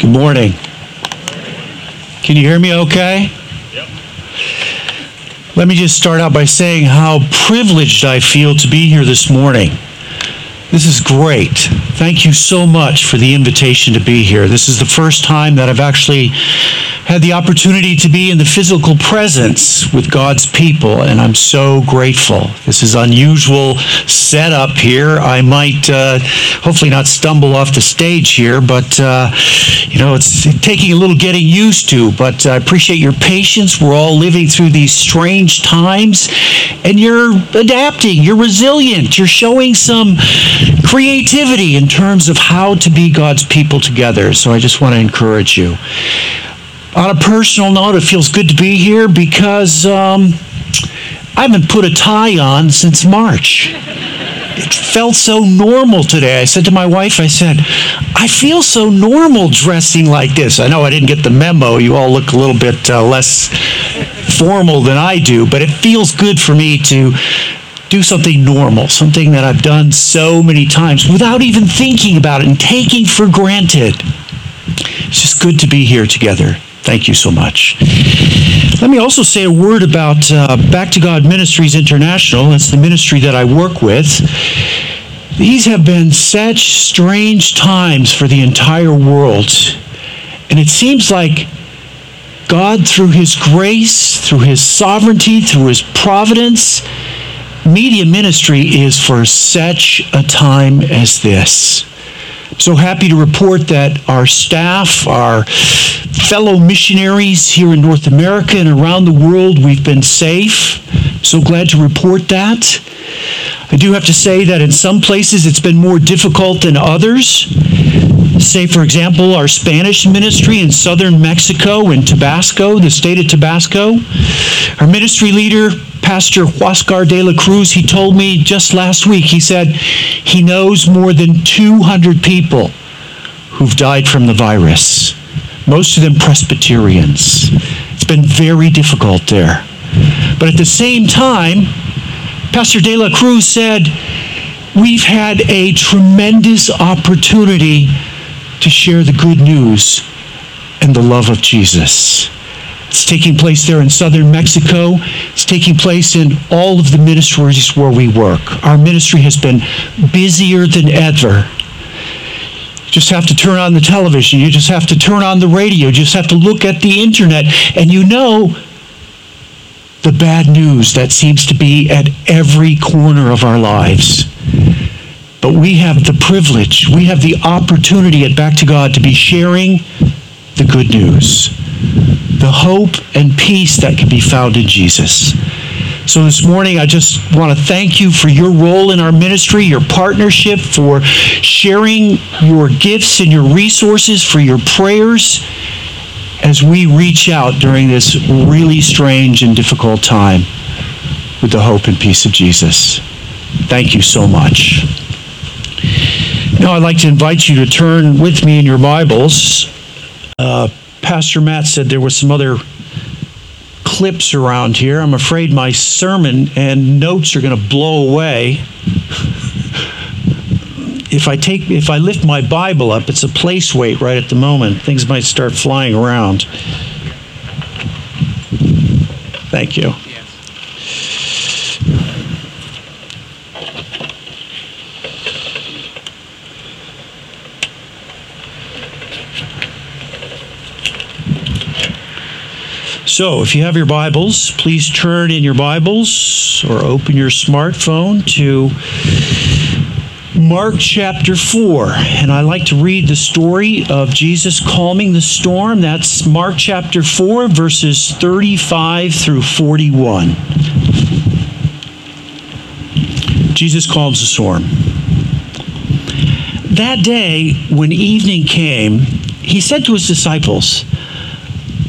Good morning. Can you hear me okay? Yep. Let me just start out by saying how privileged I feel to be here this morning. This is great. Thank you so much for the invitation to be here. This is the first time that I've actually had the opportunity to be in the physical presence with God's people, and I'm so grateful. This is unusual setup here. I might uh, hopefully not stumble off the stage here, but uh, you know it's taking a little getting used to. But I appreciate your patience. We're all living through these strange times, and you're adapting. You're resilient. You're showing some creativity in terms of how to be God's people together. So I just want to encourage you. On a personal note, it feels good to be here because um, I haven't put a tie on since March. It felt so normal today. I said to my wife, I said, I feel so normal dressing like this. I know I didn't get the memo. You all look a little bit uh, less formal than I do, but it feels good for me to do something normal, something that I've done so many times without even thinking about it and taking for granted. It's just good to be here together. Thank you so much. Let me also say a word about uh, Back to God Ministries International. That's the ministry that I work with. These have been such strange times for the entire world. And it seems like God, through His grace, through His sovereignty, through His providence, media ministry is for such a time as this so happy to report that our staff, our fellow missionaries here in North America and around the world, we've been safe. So glad to report that. I do have to say that in some places it's been more difficult than others. Say, for example, our Spanish ministry in southern Mexico in Tabasco, the state of Tabasco. Our ministry leader, Pastor Huascar de la Cruz, he told me just last week, he said he knows more than 200 people who've died from the virus, most of them Presbyterians. It's been very difficult there. But at the same time, Pastor de la Cruz said, We've had a tremendous opportunity to share the good news and the love of Jesus. It's taking place there in southern Mexico. It's taking place in all of the ministries where we work. Our ministry has been busier than ever. You just have to turn on the television. You just have to turn on the radio. You just have to look at the internet. And you know the bad news that seems to be at every corner of our lives. But we have the privilege, we have the opportunity at Back to God to be sharing the good news the hope and peace that can be found in Jesus. So this morning, I just want to thank you for your role in our ministry, your partnership, for sharing your gifts and your resources, for your prayers as we reach out during this really strange and difficult time with the hope and peace of Jesus. Thank you so much. Now, I'd like to invite you to turn with me in your Bibles. Uh, Pastor Matt said there were some other clips around here. I'm afraid my sermon and notes are going to blow away. if I take if I lift my Bible up, it's a place weight right at the moment. Things might start flying around. Thank you. So, if you have your Bibles, please turn in your Bibles or open your smartphone to Mark chapter 4. And I like to read the story of Jesus calming the storm. That's Mark chapter 4, verses 35 through 41. Jesus calms the storm. That day, when evening came, he said to his disciples,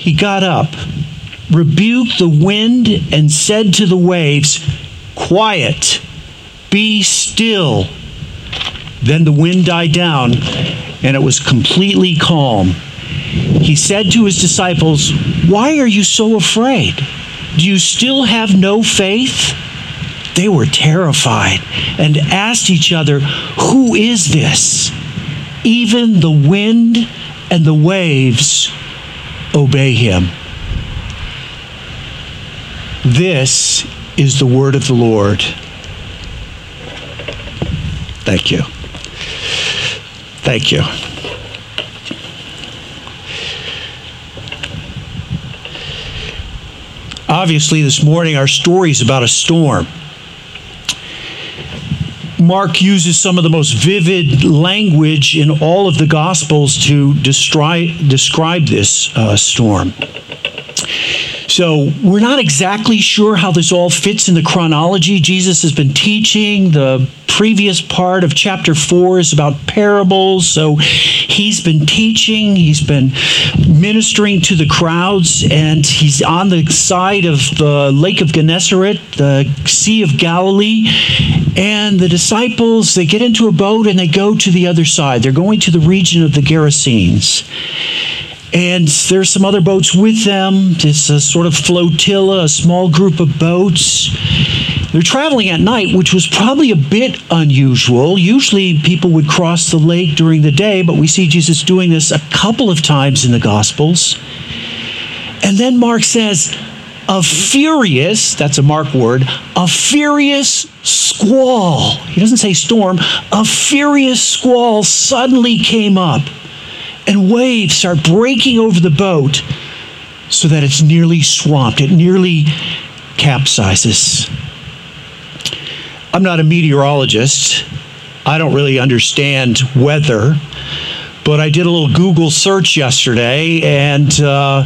He got up, rebuked the wind, and said to the waves, Quiet, be still. Then the wind died down, and it was completely calm. He said to his disciples, Why are you so afraid? Do you still have no faith? They were terrified and asked each other, Who is this? Even the wind and the waves obey him. This is the word of the Lord. Thank you. Thank you. Obviously, this morning our story is about a storm. Mark uses some of the most vivid language in all of the Gospels to describe, describe this uh, storm. So we're not exactly sure how this all fits in the chronology. Jesus has been teaching. The previous part of chapter 4 is about parables. So he's been teaching, he's been ministering to the crowds, and he's on the side of the Lake of Gennesaret, the Sea of Galilee. And the disciples, they get into a boat and they go to the other side. They're going to the region of the Gerasenes and there's some other boats with them. It's a sort of flotilla, a small group of boats. They're traveling at night, which was probably a bit unusual. Usually people would cross the lake during the day, but we see Jesus doing this a couple of times in the Gospels. And then Mark says, a furious, that's a Mark word, a furious squall. He doesn't say storm, a furious squall suddenly came up and waves start breaking over the boat so that it's nearly swamped. It nearly capsizes. I'm not a meteorologist. I don't really understand weather, but I did a little Google search yesterday and uh,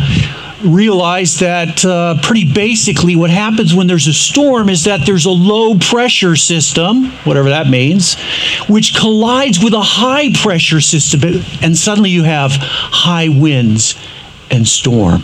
realized that uh, pretty basically what happens when there's a storm is that there's a low pressure system, whatever that means, which collides with a high pressure system, and suddenly you have high winds and storm.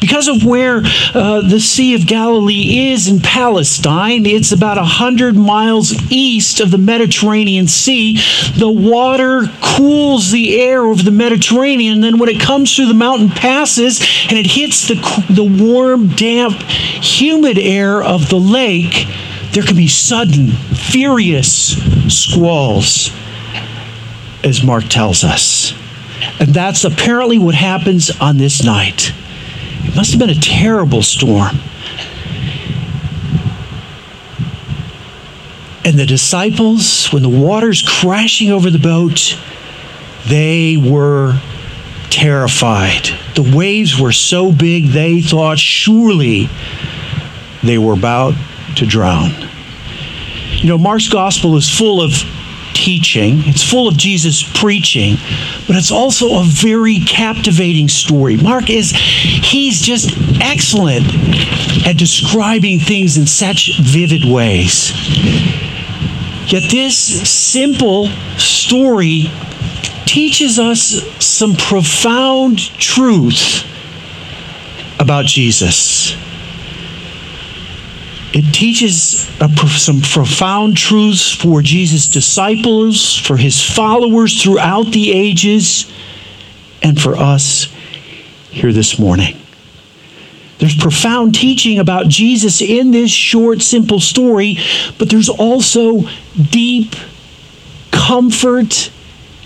Because of where uh, the Sea of Galilee is in Palestine, it's about 100 miles east of the Mediterranean Sea. The water cools the air over the Mediterranean. And then when it comes through the mountain passes and it hits the, the warm, damp, humid air of the lake, there can be sudden, furious squalls, as Mark tells us. And that's apparently what happens on this night. It must have been a terrible storm. And the disciples, when the water's crashing over the boat, they were terrified. The waves were so big they thought surely they were about to drown. You know, Mark's gospel is full of teaching, it's full of Jesus preaching, but it's also a very captivating story. Mark is, he's just excellent at describing things in such vivid ways. Yet this simple story teaches us some profound truth about Jesus. It teaches some profound truths for Jesus' disciples, for his followers throughout the ages, and for us here this morning. There's profound teaching about Jesus in this short, simple story, but there's also deep comfort,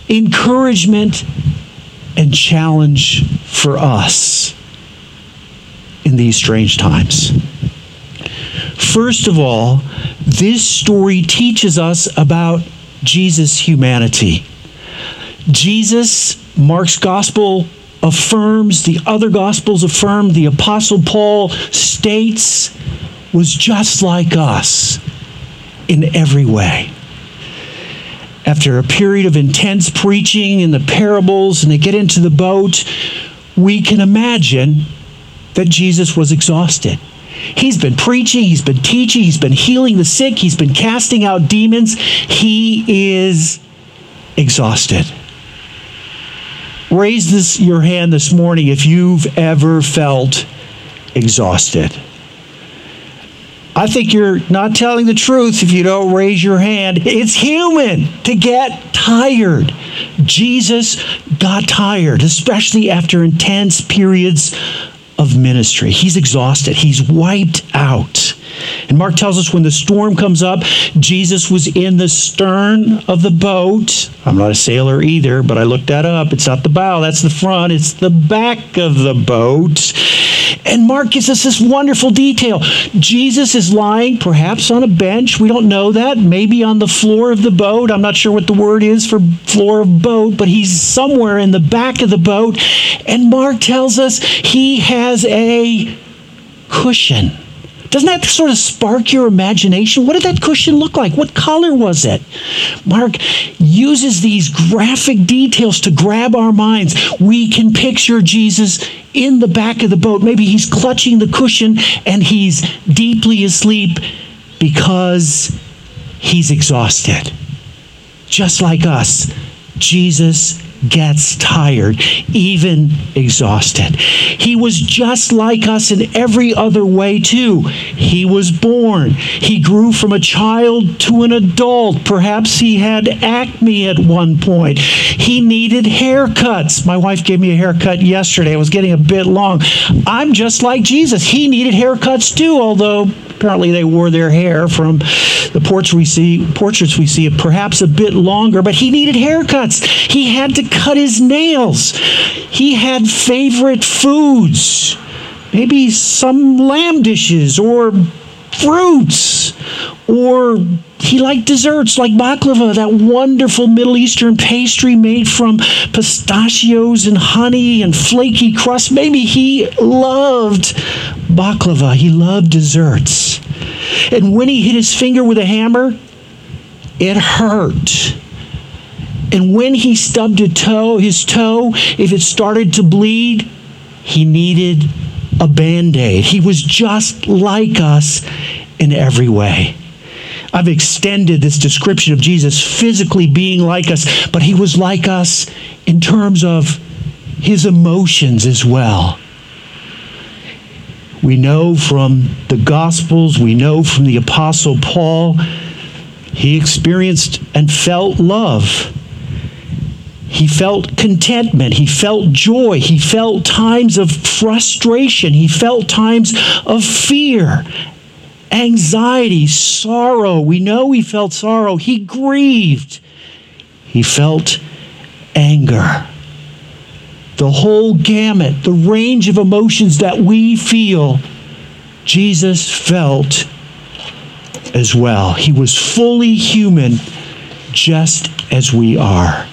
encouragement, and challenge for us in these strange times. First of all, this story teaches us about Jesus' humanity. Jesus, Mark's gospel affirms, the other gospels affirm, the apostle Paul states, was just like us in every way. After a period of intense preaching in the parables and they get into the boat, we can imagine that Jesus was exhausted. He's been preaching, he's been teaching, he's been healing the sick, he's been casting out demons. He is exhausted. raise this your hand this morning if you've ever felt exhausted. I think you're not telling the truth if you don't raise your hand. It's human to get tired. Jesus got tired, especially after intense periods of ministry. He's exhausted, he's wiped out. And Mark tells us when the storm comes up, Jesus was in the stern of the boat. I'm not a sailor either, but I looked that up. It's not the bow, that's the front, it's the back of the boat. And Mark gives us this wonderful detail. Jesus is lying perhaps on a bench. We don't know that. Maybe on the floor of the boat. I'm not sure what the word is for floor of boat, but he's somewhere in the back of the boat. And Mark tells us he has a cushion. Doesn't that sort of spark your imagination? What did that cushion look like? What color was it? Mark uses these graphic details to grab our minds. We can picture Jesus in the back of the boat. Maybe he's clutching the cushion and he's deeply asleep because he's exhausted. Just like us, Jesus gets tired, even exhausted. He was just like us in every other way, too. He was born, he grew from a child to an adult. Perhaps he had acne at one point. He needed haircuts. My wife gave me a haircut yesterday. It was getting a bit long. I'm just like Jesus. He needed haircuts too, although apparently they wore their hair from the portraits we see, portraits we see, perhaps a bit longer, but he needed haircuts. He had to cut his nails. He had favorite foods, maybe some lamb dishes or fruits, or he liked desserts like baklava, that wonderful Middle Eastern pastry made from pistachios and honey and flaky crust. Maybe he loved baklava, he loved desserts. And when he hit his finger with a hammer, it hurt. And when he stubbed a toe, his toe, if it started to bleed, he needed a band aid. He was just like us in every way. I've extended this description of Jesus physically being like us, but he was like us in terms of his emotions as well. We know from the Gospels, we know from the Apostle Paul, he experienced and felt love. He felt contentment. He felt joy. He felt times of frustration. He felt times of fear, anxiety, sorrow. We know he felt sorrow. He grieved. He felt anger. The whole gamut, the range of emotions that we feel, Jesus felt as well. He was fully human, just as we are.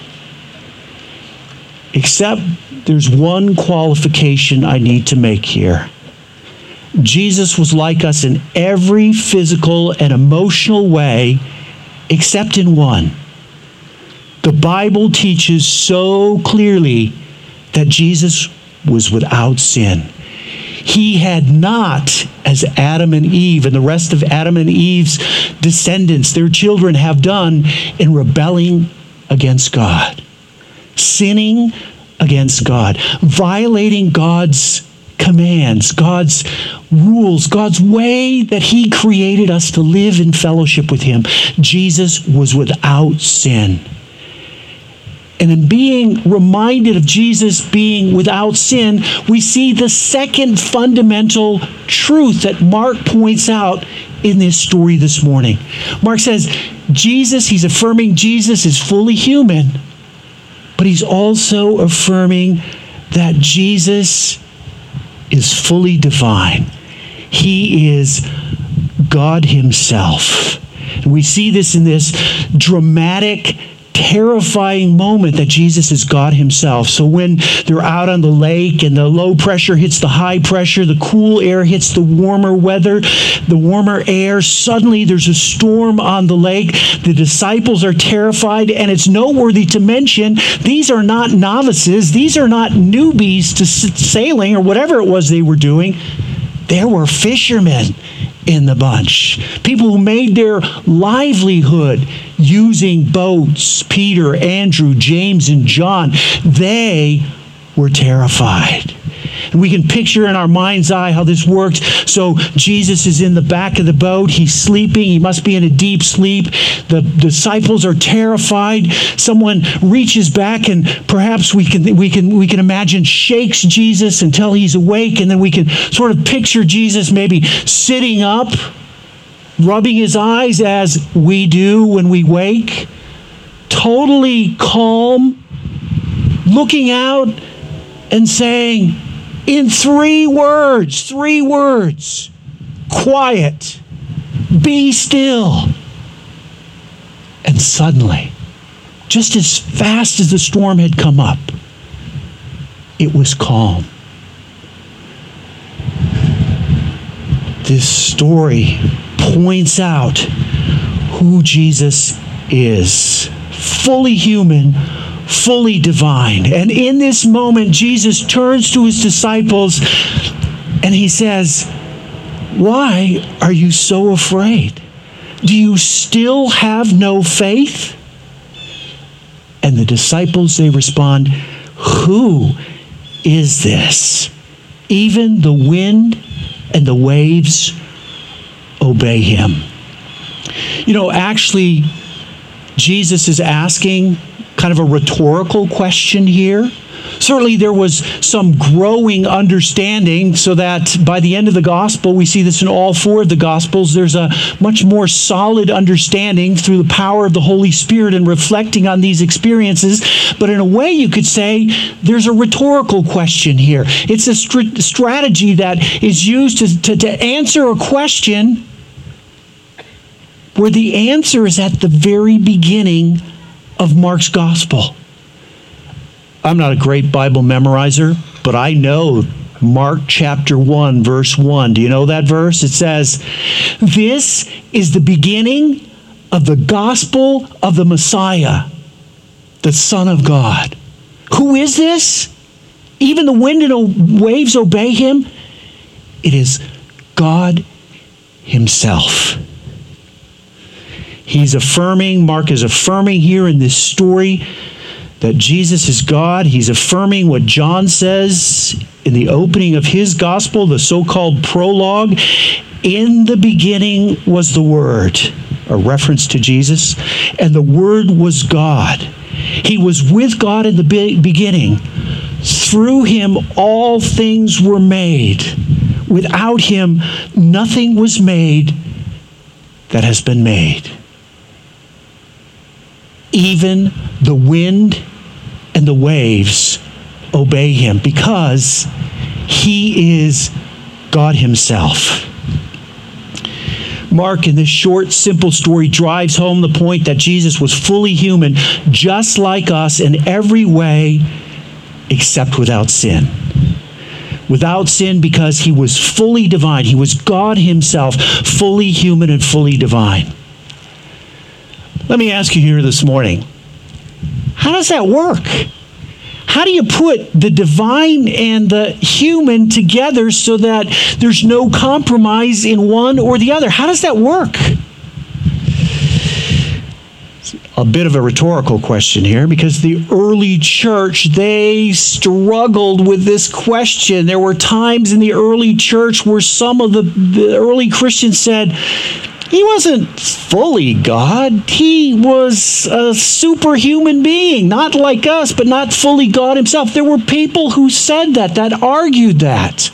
Except there's one qualification I need to make here. Jesus was like us in every physical and emotional way, except in one. The Bible teaches so clearly that Jesus was without sin. He had not, as Adam and Eve and the rest of Adam and Eve's descendants, their children, have done in rebelling against God sinning against God, violating God's commands, God's rules, God's way that He created us to live in fellowship with Him. Jesus was without sin. And in being reminded of Jesus being without sin, we see the second fundamental truth that Mark points out in this story this morning. Mark says, Jesus, he's affirming Jesus is fully human but he's also affirming that Jesus is fully divine. He is God Himself. We see this in this dramatic terrifying moment that Jesus is God Himself. So when they're out on the lake and the low pressure hits the high pressure, the cool air hits the warmer weather, the warmer air, suddenly there's a storm on the lake. The disciples are terrified, and it's noteworthy to mention these are not novices, these are not newbies to sailing or whatever it was they were doing. There were fishermen in the bunch, people who made their livelihood using boats, Peter, Andrew, James, and John, they were terrified. And we can picture in our mind's eye how this worked. So Jesus is in the back of the boat. He's sleeping. He must be in a deep sleep. The disciples are terrified. Someone reaches back and perhaps we can we can we can imagine shakes Jesus until he's awake and then we can sort of picture Jesus maybe sitting up rubbing his eyes as we do when we wake, totally calm, looking out and saying, in three words, three words quiet, be still. And suddenly, just as fast as the storm had come up, it was calm. This story points out who Jesus is fully human, fully divine. And in this moment, Jesus turns to his disciples and he says, Why are you so afraid? Do you still have no faith? And the disciples, they respond, Who is this? Even the wind and the waves obey him. You know, actually, Jesus is asking kind of a rhetorical question here. Certainly, there was some growing understanding, so that by the end of the gospel, we see this in all four of the gospels, there's a much more solid understanding through the power of the Holy Spirit and reflecting on these experiences. But in a way, you could say there's a rhetorical question here. It's a st- strategy that is used to, to, to answer a question where the answer is at the very beginning of Mark's gospel. I'm not a great Bible memorizer, but I know Mark chapter 1, verse 1. Do you know that verse? It says, This is the beginning of the gospel of the Messiah, the Son of God. Who is this? Even the wind and waves obey him. It is God Himself. He's affirming, Mark is affirming here in this story that Jesus is God. He's affirming what John says in the opening of his gospel, the so called prologue. In the beginning was the Word, a reference to Jesus, and the Word was God. He was with God in the beginning. Through him, all things were made. Without him, nothing was made that has been made even the wind and the waves obey him because he is God himself. Mark, in this short, simple story, drives home the point that Jesus was fully human, just like us in every way, except without sin. Without sin, because he was fully divine. He was God himself, fully human and fully divine. Let me ask you here this morning how does that work? How do you put the divine and the human together so that there's no compromise in one or the other? How does that work? a bit of a rhetorical question here because the early church they struggled with this question there were times in the early church where some of the, the early christians said he wasn't fully God. He was a superhuman being, not like us, but not fully God himself. There were people who said that, that argued that.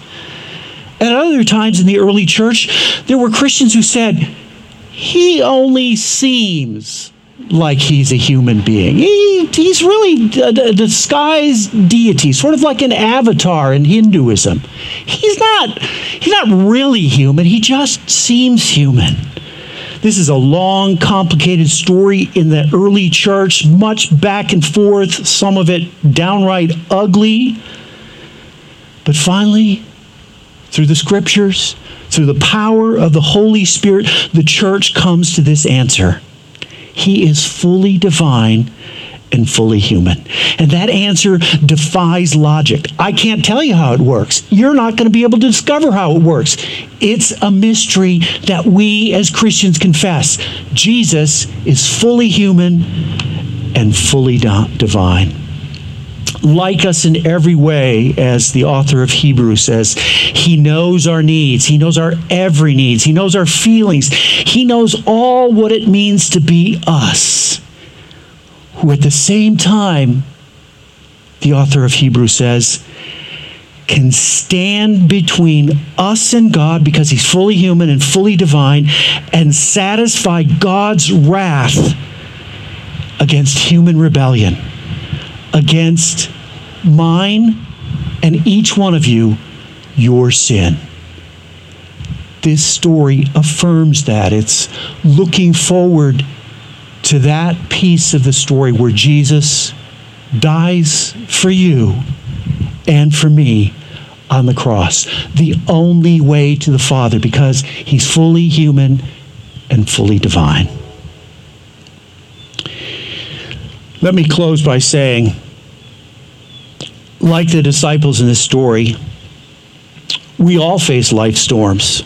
At other times in the early church, there were Christians who said, he only seems like he's a human being. He, he's really a, a, disguised deity, sort of like an avatar in Hinduism. He's not, he's not really human, he just seems human. This is a long, complicated story in the early church, much back and forth, some of it downright ugly. But finally, through the scriptures, through the power of the Holy Spirit, the church comes to this answer He is fully divine and fully human? And that answer defies logic. I can't tell you how it works. You're not going to be able to discover how it works. It's a mystery that we as Christians confess. Jesus is fully human and fully divine like us in every way, as the author of Hebrews says. He knows our needs. He knows our every needs. He knows our feelings. He knows all what it means to be us. Who at the same time, the author of Hebrews says, can stand between us and God because he's fully human and fully divine and satisfy God's wrath against human rebellion against mine and each one of you your sin. This story affirms that. It's looking forward to that piece of the story where Jesus dies for you and for me on the cross. The only way to the Father because he's fully human and fully divine. Let me close by saying, like the disciples in this story, we all face life storms.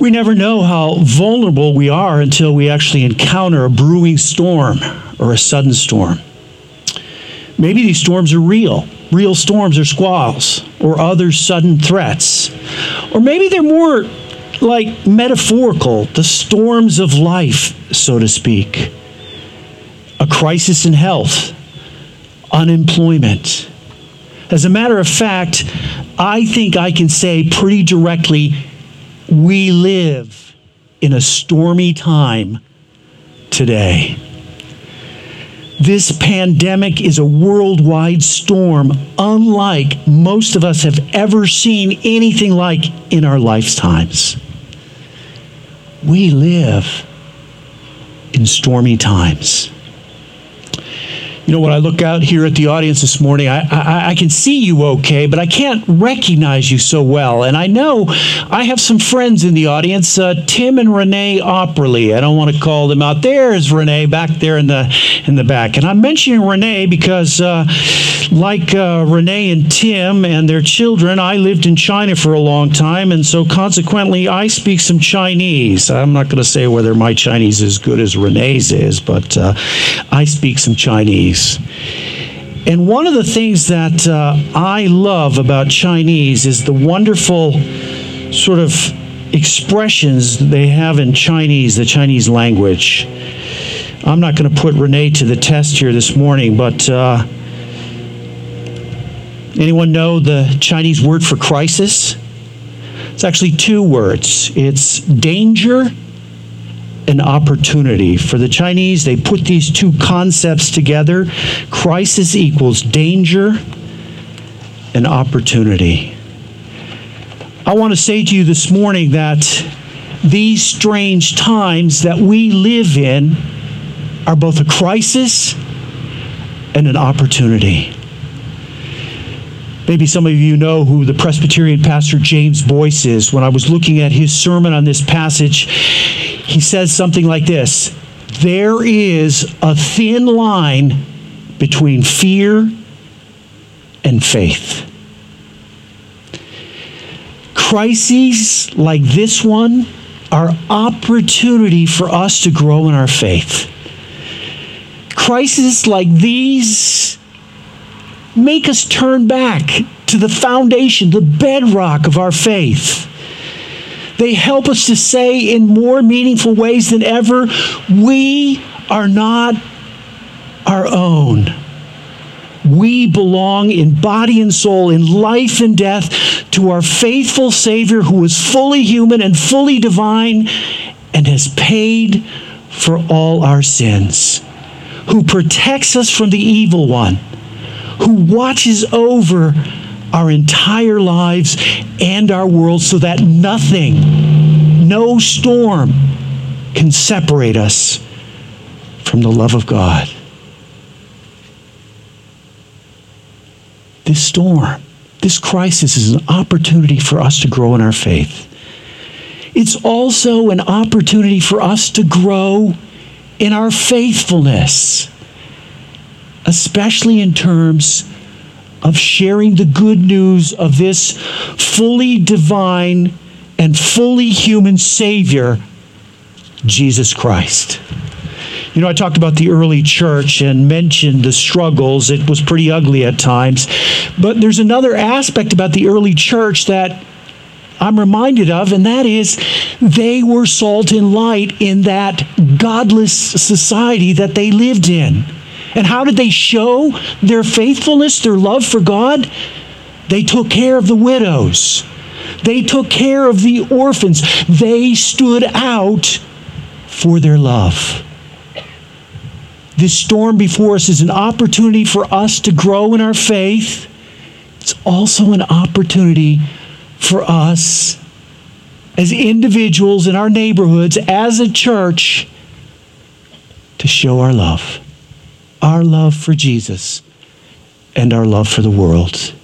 We never know how vulnerable we are until we actually encounter a brewing storm or a sudden storm. Maybe these storms are real, real storms or squalls or other sudden threats. Or maybe they're more like metaphorical, the storms of life, so to speak a crisis in health, unemployment. As a matter of fact, I think I can say pretty directly we live in a stormy time today. This pandemic is a worldwide storm, unlike most of us have ever seen anything like in our lifetimes. We live in stormy times. You know, when I look out here at the audience this morning, I, I, I, can see you okay, but I can't recognize you so well. And I know I have some friends in the audience, uh, Tim and Renee Opperly. I don't want to call them out. There's Renee back there in the in the back. And I'm mentioning Renee because, uh, like uh, Renee and Tim and their children, I lived in China for a long time, and so consequently, I speak some Chinese. I'm not going to say whether my Chinese is as good as Renee's is, but uh, I speak some Chinese. And one of the things that uh, I love about Chinese is the wonderful sort of expressions they have in Chinese, the Chinese language. I'm not going to put Renee to the test here this morning, but uh, anyone know the Chinese word for crisis? It's actually two words it's danger an opportunity. For the Chinese, they put these two concepts together crisis equals danger and opportunity. I want to say to you this morning that these strange times that we live in are both a crisis and an opportunity. Maybe some of you know who the Presbyterian pastor James Boice is. When I was looking at his sermon on this passage, he says something like this There is a thin line between fear and faith. Crises like this one are opportunity for us to grow in our faith. Crises like these make us turn back to the foundation, the bedrock of our faith. They help us to say in more meaningful ways than ever we are not our own. We belong in body and soul, in life and death, to our faithful Savior who is fully human and fully divine and has paid for all our sins, who protects us from the evil one, who watches over our entire lives and our world so that nothing, no storm can separate us from the love of God. This storm, this crisis is an opportunity for us to grow in our faith. It's also an opportunity for us to grow in our faithfulness. especially in terms of sharing the good news of this fully divine and fully human Savior, Jesus Christ. You know, I talked about the early church and mentioned the struggles. It was pretty ugly at times. But there's another aspect about the early church that I'm reminded of, and that is they were salt and light in that godless society that they lived in. And how did they show their faithfulness, their love for God? They took care of the widows. They took care of the orphans. They stood out for their love. This storm before us is an opportunity for us to grow in our faith. It's also an opportunity for us as individuals in our neighborhoods, as a church, to show our love our love for Jesus and our love for the world.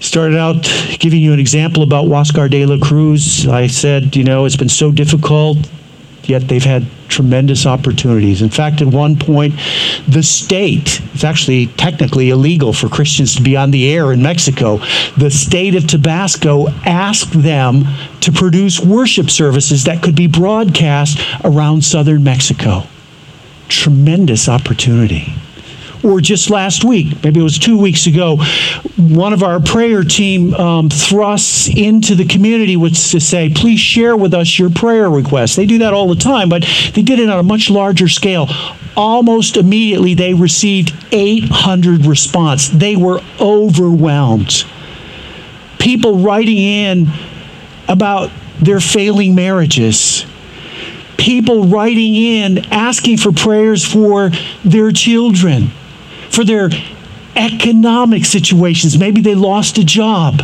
Started out giving you an example about Huascar de la Cruz. I said, you know, it's been so difficult, yet they've had tremendous opportunities. In fact, at one point, the state, it's actually technically illegal for Christians to be on the air in Mexico. The state of Tabasco asked them to produce worship services that could be broadcast around southern Mexico tremendous opportunity. Or just last week, maybe it was two weeks ago, one of our prayer team um, thrusts into the community was to say, please share with us your prayer requests. They do that all the time, but they did it on a much larger scale. Almost immediately, they received 800 response. They were overwhelmed. People writing in about their failing marriages people writing in asking for prayers for their children, for their economic situations. Maybe they lost a job.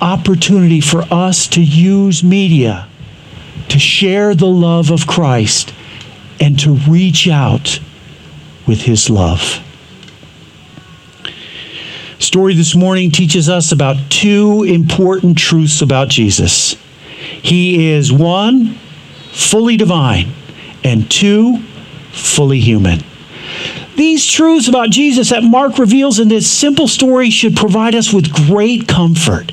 Opportunity for us to use media to share the love of Christ and to reach out with his love story this morning teaches us about two important truths about Jesus. He is one, fully divine, and two, fully human. These truths about Jesus that Mark reveals in this simple story should provide us with great comfort.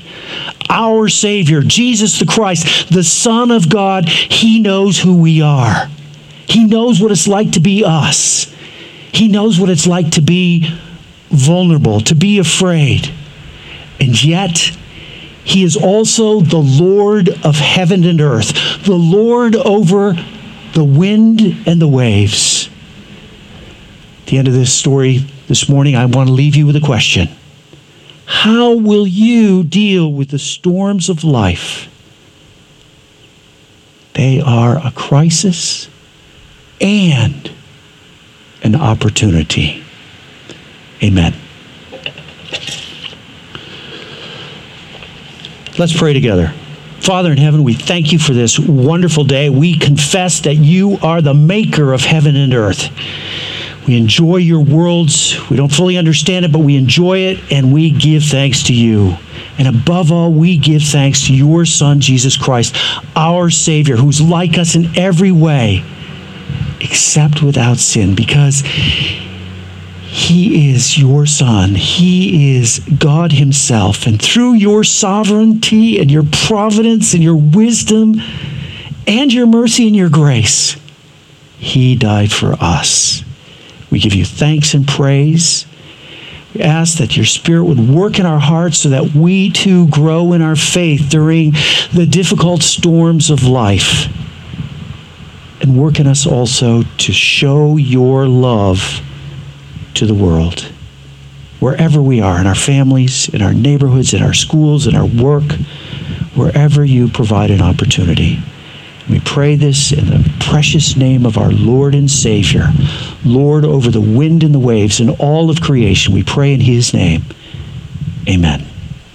Our Savior, Jesus the Christ, the Son of God, He knows who we are. He knows what it's like to be us. He knows what it's like to be vulnerable, to be afraid. And yet, he is also the Lord of heaven and earth, the Lord over the wind and the waves. At the end of this story this morning, I want to leave you with a question How will you deal with the storms of life? They are a crisis and an opportunity. Amen. Let's pray together. Father in heaven, we thank you for this wonderful day. We confess that you are the maker of heaven and earth. We enjoy your worlds. We don't fully understand it, but we enjoy it and we give thanks to you. And above all, we give thanks to your Son, Jesus Christ, our Savior, who's like us in every way, except without sin, because he is your Son. He is God Himself. And through your sovereignty and your providence and your wisdom and your mercy and your grace, He died for us. We give you thanks and praise. We ask that your Spirit would work in our hearts so that we too grow in our faith during the difficult storms of life. And work in us also to show your love to the world. Wherever we are, in our families, in our neighborhoods, in our schools, in our work, wherever you provide an opportunity. We pray this in the precious name of our Lord and Savior, Lord over the wind and the waves and all of creation. We pray in His name. Amen.